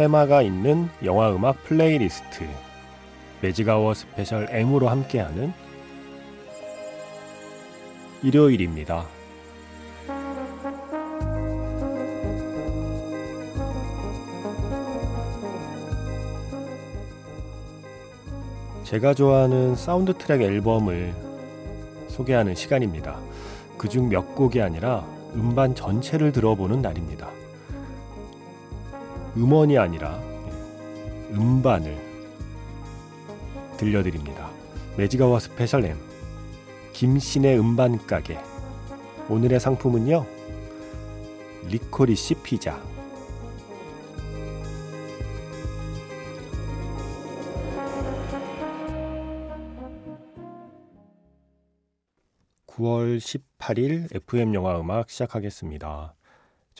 테마가 있는 영화 음악 playlist Magic Hour Special M으로 함께하는 일요일입니다. 제가 좋아하는 사운드 트랙 앨범을 소개하는 시간입니다. 그중 몇 곡이 아니라 음반 전체를 들어보는 날입니다. 음원이 아니라 음반을 들려드립니다. 매지가와 스페셜 M 김신의 음반 가게 오늘의 상품은요 Licorice Pizza 9월 18일 FM 영화 음악 시작하겠습니다.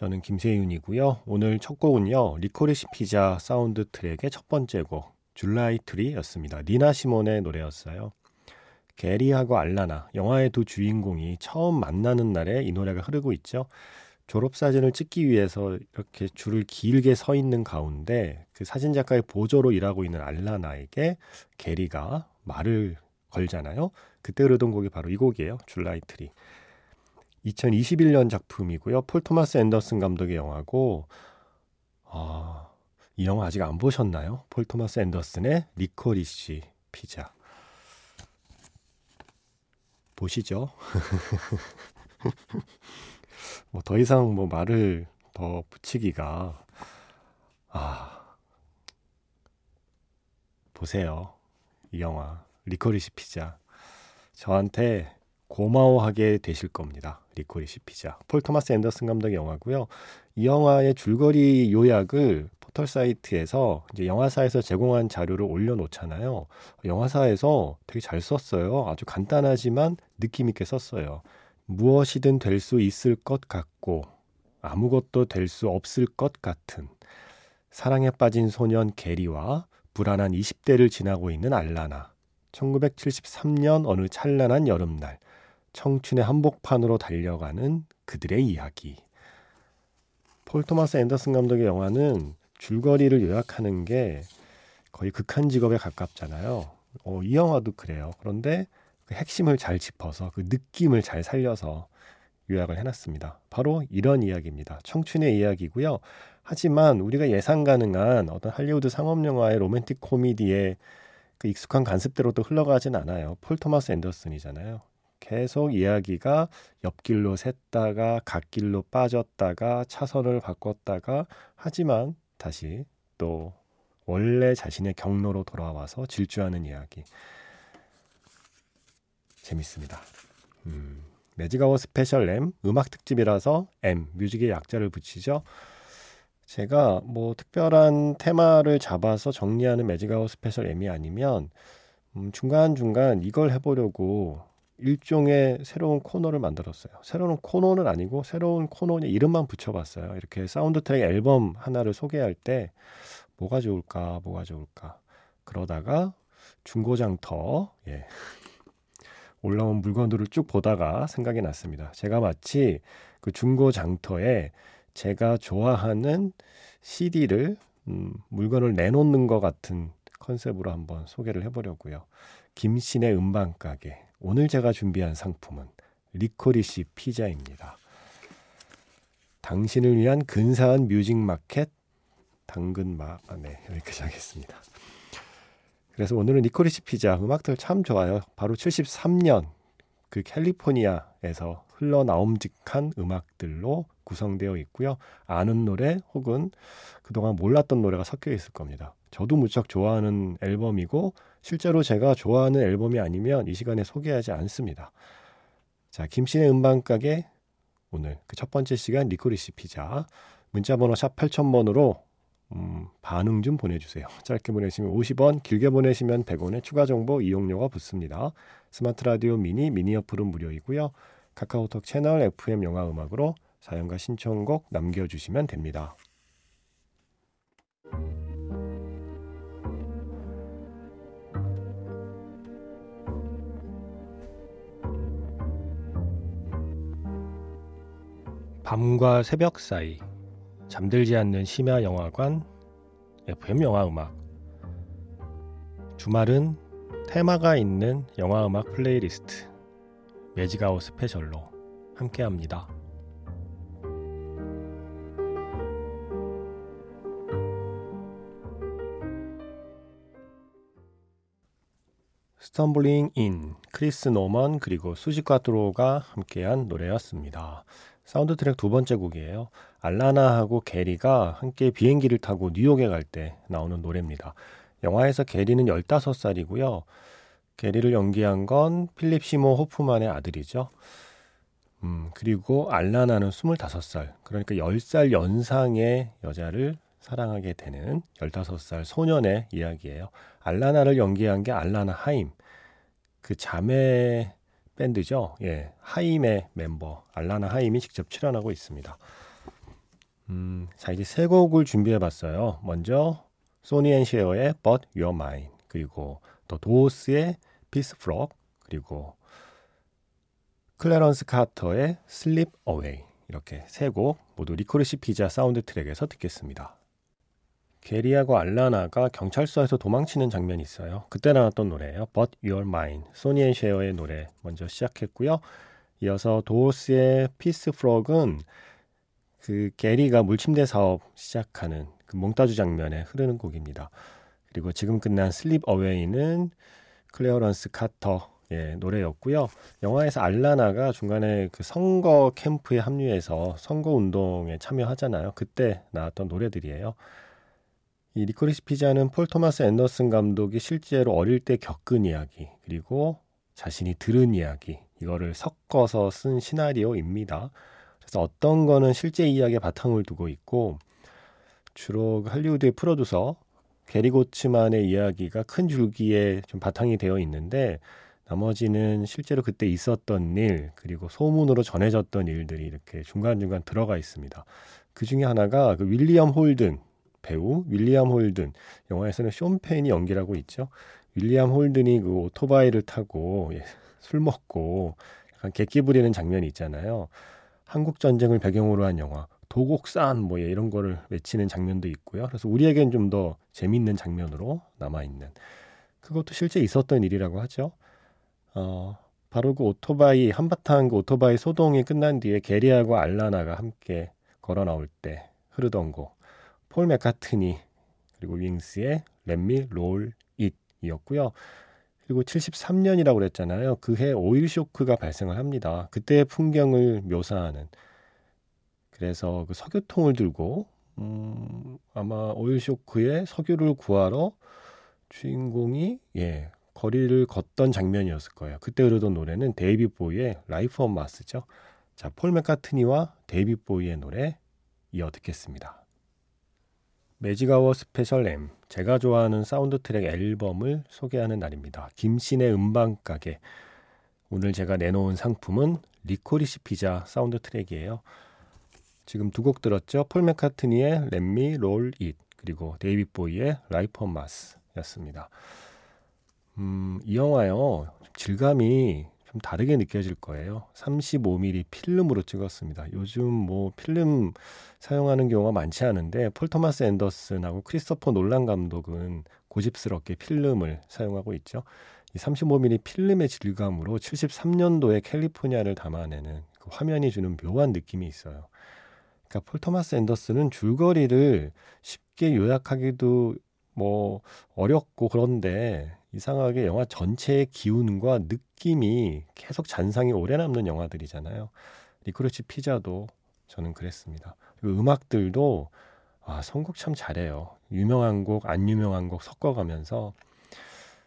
저는 김세윤이고요. 오늘 첫 곡은요. Licorice Pizza 사운드 트랙의 첫 번째 곡 July Tree였습니다. 니나 시몬의 노래였어요. 게리하고 알라나 영화의 두 주인공이 처음 만나는 날에 이 노래가 흐르고 있죠. 졸업사진을 찍기 위해서 이렇게 줄을 길게 서 있는 가운데 그 사진작가의 보조로 일하고 있는 알라나에게 게리가 말을 걸잖아요. 그때 흐르던 곡이 바로 이 곡이에요. July Tree. 2021년 작품이고요. 폴 토마스 앤더슨 감독의 영화고 아, 이 영화 아직 안 보셨나요? 폴 토마스 앤더슨의 Licorice Pizza. 보시죠. 뭐 더 이상 뭐 말을 더 붙이기가 아 보세요. 이 영화 Licorice Pizza. 저한테 고마워하게 되실 겁니다. Licorice Pizza. 폴 토마스 앤더슨 감독의 영화고요. 이 영화의 줄거리 요약을 포털 사이트에서 이제 영화사에서 제공한 자료를 올려놓잖아요. 영화사에서 되게 잘 썼어요. 아주 간단하지만 느낌 있게 썼어요. 무엇이든 될 수 있을 것 같고 아무것도 될 수 없을 것 같은 사랑에 빠진 소년 게리와 불안한 20대를 지나고 있는 알라나. 1973년 어느 찬란한 여름날 청춘의 한복판으로 달려가는 그들의 이야기. 폴 토마스 앤더슨 감독의 영화는 줄거리를 요약하는 게 거의 극한 직업에 가깝잖아요. 어, 이 영화도 그래요. 그런데 그 핵심을 잘 짚어서 그 느낌을 잘 살려서 요약을 해놨습니다. 바로 이런 이야기입니다. 청춘의 이야기고요. 하지만 우리가 예상 가능한 어떤 할리우드 상업 영화의 로맨틱 코미디의 그 익숙한 관습대로도 흘러가진 않아요. 폴 토마스 앤더슨이잖아요. 계속 이야기가 옆길로 샜다가 갓길로 빠졌다가 차선을 바꿨다가 하지만 다시 또 원래 자신의 경로로 돌아와서 질주하는 이야기. 재밌습니다. 음, Magic Hour Special M 음악 특집이라서 M 뮤직의 약자를 붙이죠. 제가 뭐 특별한 테마를 잡아서 정리하는 Magic Hour Special M이 아니면 음, 중간중간 이걸 해보려고 일종의 새로운 코너를 만들었어요. 새로운 코너는 아니고 새로운 코너의 이름만 붙여봤어요. 이렇게 사운드 트랙 앨범 하나를 소개할 때 뭐가 좋을까, 뭐가 좋을까. 그러다가 중고장터, 예. 올라온 물건들을 쭉 보다가 생각이 났습니다. 제가 마치 그 중고장터에 제가 좋아하는 CD를, 음, 물건을 내놓는 것 같은 컨셉으로 한번 소개를 해보려고요. 김세윤의 음반 가게. 오늘 제가 준비한 상품은 Licorice Pizza입니다. 당신을 위한 근사한 music market 당근마 아, 네 여기까지 하겠습니다. 그래서 오늘은 리코리시 피자 음악들 참 좋아요. 바로 73년 그 캘리포니아에서 흘러나옴직한 음악들로 구성되어 있고요. 아는 노래 혹은 그동안 몰랐던 노래가 섞여 있을 겁니다. 저도 무척 좋아하는 앨범이고 실제로 제가 좋아하는 앨범이 아니면 이 시간에 소개하지 않습니다. 자, 김신의 음반가게 오늘 그 첫 번째 시간 Licorice Pizza 문자번호 샵 8000번으로 음, 반응 좀 보내주세요. 짧게 보내시면 50원, 길게 보내시면 100원의 추가 정보 이용료가 붙습니다. 스마트 라디오 미니, 미니 어플은 무료이고요. 카카오톡 채널 FM 영화 음악으로 사연과 신청곡 남겨주시면 됩니다. 밤과 새벽 사이 잠들지 않는 심야 영화관 FM 영화 음악 주말은 테마가 있는 영화 음악 playlist Magic Hour Special로 함께합니다. Stumblin' In 크리스 노먼 그리고 수지 과트로가 함께한 노래였습니다. 사운드 트랙 두 번째 곡이에요. 알라나하고 게리가 함께 비행기를 타고 뉴욕에 갈 때 나오는 노래입니다. 영화에서 게리는 15살이고요. 게리를 연기한 건 필립 시모어 호프만의 아들이죠. 음, 그리고 알라나는 25살. 그러니까 10살 연상의 여자를 사랑하게 되는 15살 소년의 이야기예요. 알라나를 연기한 게 알라나 하임. 그 자매 밴드죠. 예. 하임의 멤버 알라나 하임이 직접 출연하고 있습니다. 음, 자 이제 세 곡을 준비해 봤어요. 먼저 소니 앤 셰어의 But You're Mine 그리고 또 도어스의 Peace Frog 그리고 클래런스 카터의 Slip Away 이렇게 세 곡 모두 리코리시 피자 사운드 트랙에서 듣겠습니다. 게리하고 알라나가 경찰서에서 도망치는 장면이 있어요. 그때 나왔던 노래예요. But You're Mine. 소니 앤 셰어의 노래 먼저 시작했고요. 이어서 도어스의 Peace Frog은 그 게리가 물침대 사업 시작하는 그 몽타주 장면에 흐르는 곡입니다. 그리고 지금 끝난 Slip Away는 클래런스 카터의 노래였고요. 영화에서 알라나가 중간에 그 선거 캠프에 합류해서 선거 운동에 참여하잖아요. 그때 나왔던 노래들이에요. 이 리코리스 피자는 폴 토마스 앤더슨 감독이 실제로 어릴 때 겪은 이야기 그리고 자신이 들은 이야기 이거를 섞어서 쓴 시나리오입니다. 그래서 어떤 거는 실제 이야기에 바탕을 두고 있고 주로 할리우드의 프로듀서 게리 고츠만의 이야기가 큰 줄기에 좀 바탕이 되어 있는데 나머지는 실제로 그때 있었던 일 그리고 소문으로 전해졌던 일들이 이렇게 중간중간 들어가 있습니다. 그 중에 하나가 그 윌리엄 홀든 배우 윌리엄 홀든 영화에서는 쇼 페인이 연기라고 있죠. 윌리엄 홀든이 그 오토바이를 타고 예, 술 먹고 약간 객기 부리는 장면이 있잖아요. 한국 전쟁을 배경으로 한 영화 도곡산 뭐 이런 거를 외치는 장면도 있고요. 그래서 우리에겐 좀 더 재밌는 장면으로 남아 있는 그것도 실제 있었던 일이라고 하죠. 어, 바로 그 오토바이 한바탕 그 오토바이 소동이 끝난 뒤에 게리하고 알라나가 함께 걸어 나올 때 흐르던 곡 폴 맥카트니 그리고 윙스의 Let Me Roll It이었고요. 그리고 73년이라고 그랬잖아요. 그해 오일 쇼크가 발생을 합니다. 그때의 풍경을 묘사하는 그래서 그 석유통을 들고 음, 아마 오일 쇼크에 석유를 구하러 주인공이 예 거리를 걷던 장면이었을 거예요. 그때 흐르던 노래는 데이빗 보위의 Life on Mars죠. 자, 폴 맥카트니와 데이빗 보위의 노래 이어 듣겠습니다. 매직아워 스페셜 M 제가 좋아하는 사운드 트랙 앨범을 소개하는 날입니다. 김세윤의 음반 가게 오늘 제가 내놓은 상품은 리코리시 피자 사운드 트랙이에요. 지금 두 곡 들었죠. 폴 맥카트니의 Let Me Roll It 그리고 데이빗 보위의 Life on Mars였습니다. 음, 이 영화요 질감이 좀 다르게 느껴질 거예요. 35mm 필름으로 찍었습니다. 요즘 뭐 필름 사용하는 경우가 많지 않은데 폴 토마스 앤더슨하고 크리스토퍼 놀란 감독은 고집스럽게 필름을 사용하고 있죠. 이 35mm 필름의 질감으로 73년도에 캘리포니아를 담아내는 그 화면이 주는 묘한 느낌이 있어요. 그러니까 폴 토마스 앤더슨은 줄거리를 쉽게 요약하기도 뭐 어렵고 그런데 이상하게 영화 전체의 기운과 느낌이 계속 잔상이 오래 남는 영화들이잖아요. 리코르치 피자도 저는 그랬습니다. 그리고 음악들도 아, 선곡 참 잘해요. 유명한 곡, 안 유명한 곡 섞어가면서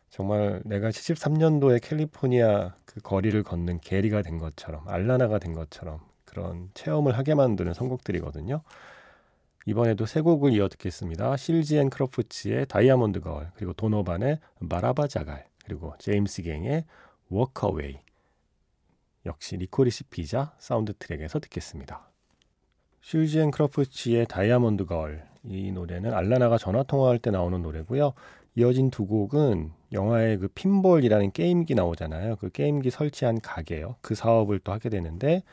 정말 내가 73년도에 캘리포니아 그 거리를 걷는 게리가 된 것처럼 알라나가 된 것처럼 그런 체험을 하게 만드는 선곡들이거든요. 이번에도 세 곡을 이어 듣겠습니다. 실즈 앤 크로프츠의 Diamond Girl, 그리고 도노반의 Barabajagal, 그리고 제임스 갱의 Walk Away. 역시 리코리시 피자 사운드 트랙에서 듣겠습니다. 실즈 앤 크로프츠의 Diamond Girl. 이 노래는 알라나가 전화 통화할 때 나오는 노래고요. 이어진 두 곡은 영화의 그 핀볼이라는 게임기 나오잖아요. 그 게임기 설치한 가게요. 그 사업을 또 하게 되는데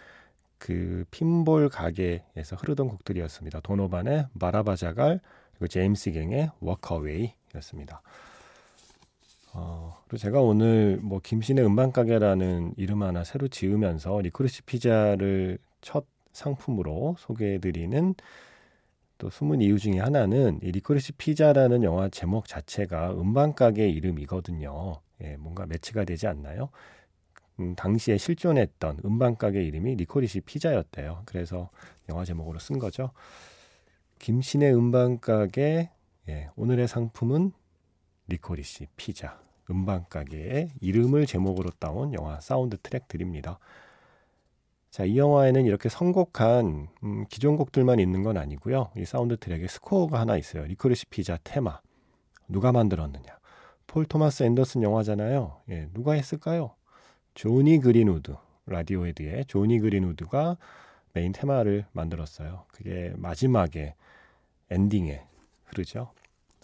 그 핀볼 가게에서 흐르던 곡들이었습니다. 도노반의 Barabajagal 그리고 제임스 갱의 Walk Away였습니다. 어, 그리고 제가 오늘 뭐 김세윤의 음반 가게라는 이름 하나 새로 지으면서 리코리시 피자를 첫 상품으로 소개해드리는 또 숨은 이유 중에 하나는 이 리코리시 피자라는 영화 제목 자체가 음반 가게 이름이거든요. 예, 뭔가 매치가 되지 않나요? 음, 당시에 실존했던 음반 가게 이름이 리코리시 피자였대요. 그래서 영화 제목으로 쓴 거죠. 김세윤의 음반 가게 예, 오늘의 상품은 리코리시 피자 음반 가게의 이름을 제목으로 따온 영화 사운드 트랙들입니다. 자, 이 영화에는 이렇게 선곡한 음, 기존 곡들만 있는 건 아니고요. 이 사운드 트랙에 스코어가 하나 있어요. 리코리시 피자 테마. 누가 만들었느냐? 폴 토마스 앤더슨 영화잖아요. 예, 누가 했을까요? 조니 그린우드 라디오헤드의 조니 그린우드가 메인 테마를 만들었어요. 그게 마지막에 엔딩에 흐르죠.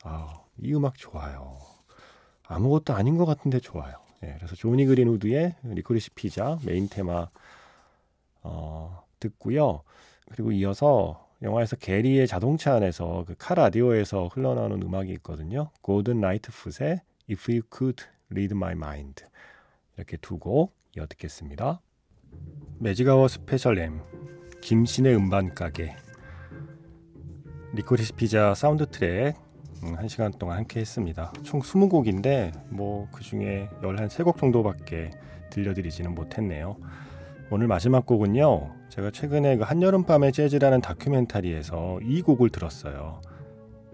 아, 이 음악 좋아요. 아무것도 아닌 것 같은데 좋아요. 예, 그래서 조니 그린우드의 리코리시 피자 메인 테마 어, 듣고요. 그리고 이어서 영화에서 게리의 자동차 안에서 그 카 라디오에서 흘러나오는 음악이 있거든요. 고든 라이트풋의 If You Could Read My Mind. 이렇게 두곡 이어 듣겠습니다. 매직아워 스페셜 M 김세윤의 음반 가게 리코리시 피자 사운드 트랙 음, 1시간 동안 함께 했습니다. 총 20곡인데 뭐 그 중에 13곡 정도밖에 들려드리지는 못했네요. 오늘 마지막 곡은요. 제가 최근에 그 한여름밤의 재즈라는 다큐멘터리에서 이 곡을 들었어요.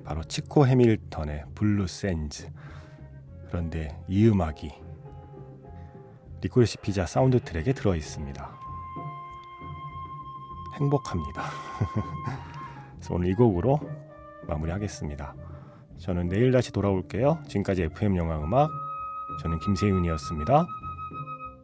바로 치코 해밀턴의 Blue Sands. 그런데 이 음악이 리코리시 피자 사운드 트랙에 들어 있습니다. 행복합니다. 오늘 이 곡으로 마무리하겠습니다. 저는 내일 다시 돌아올게요. 지금까지 FM 영화 음악 저는 김세윤이었습니다.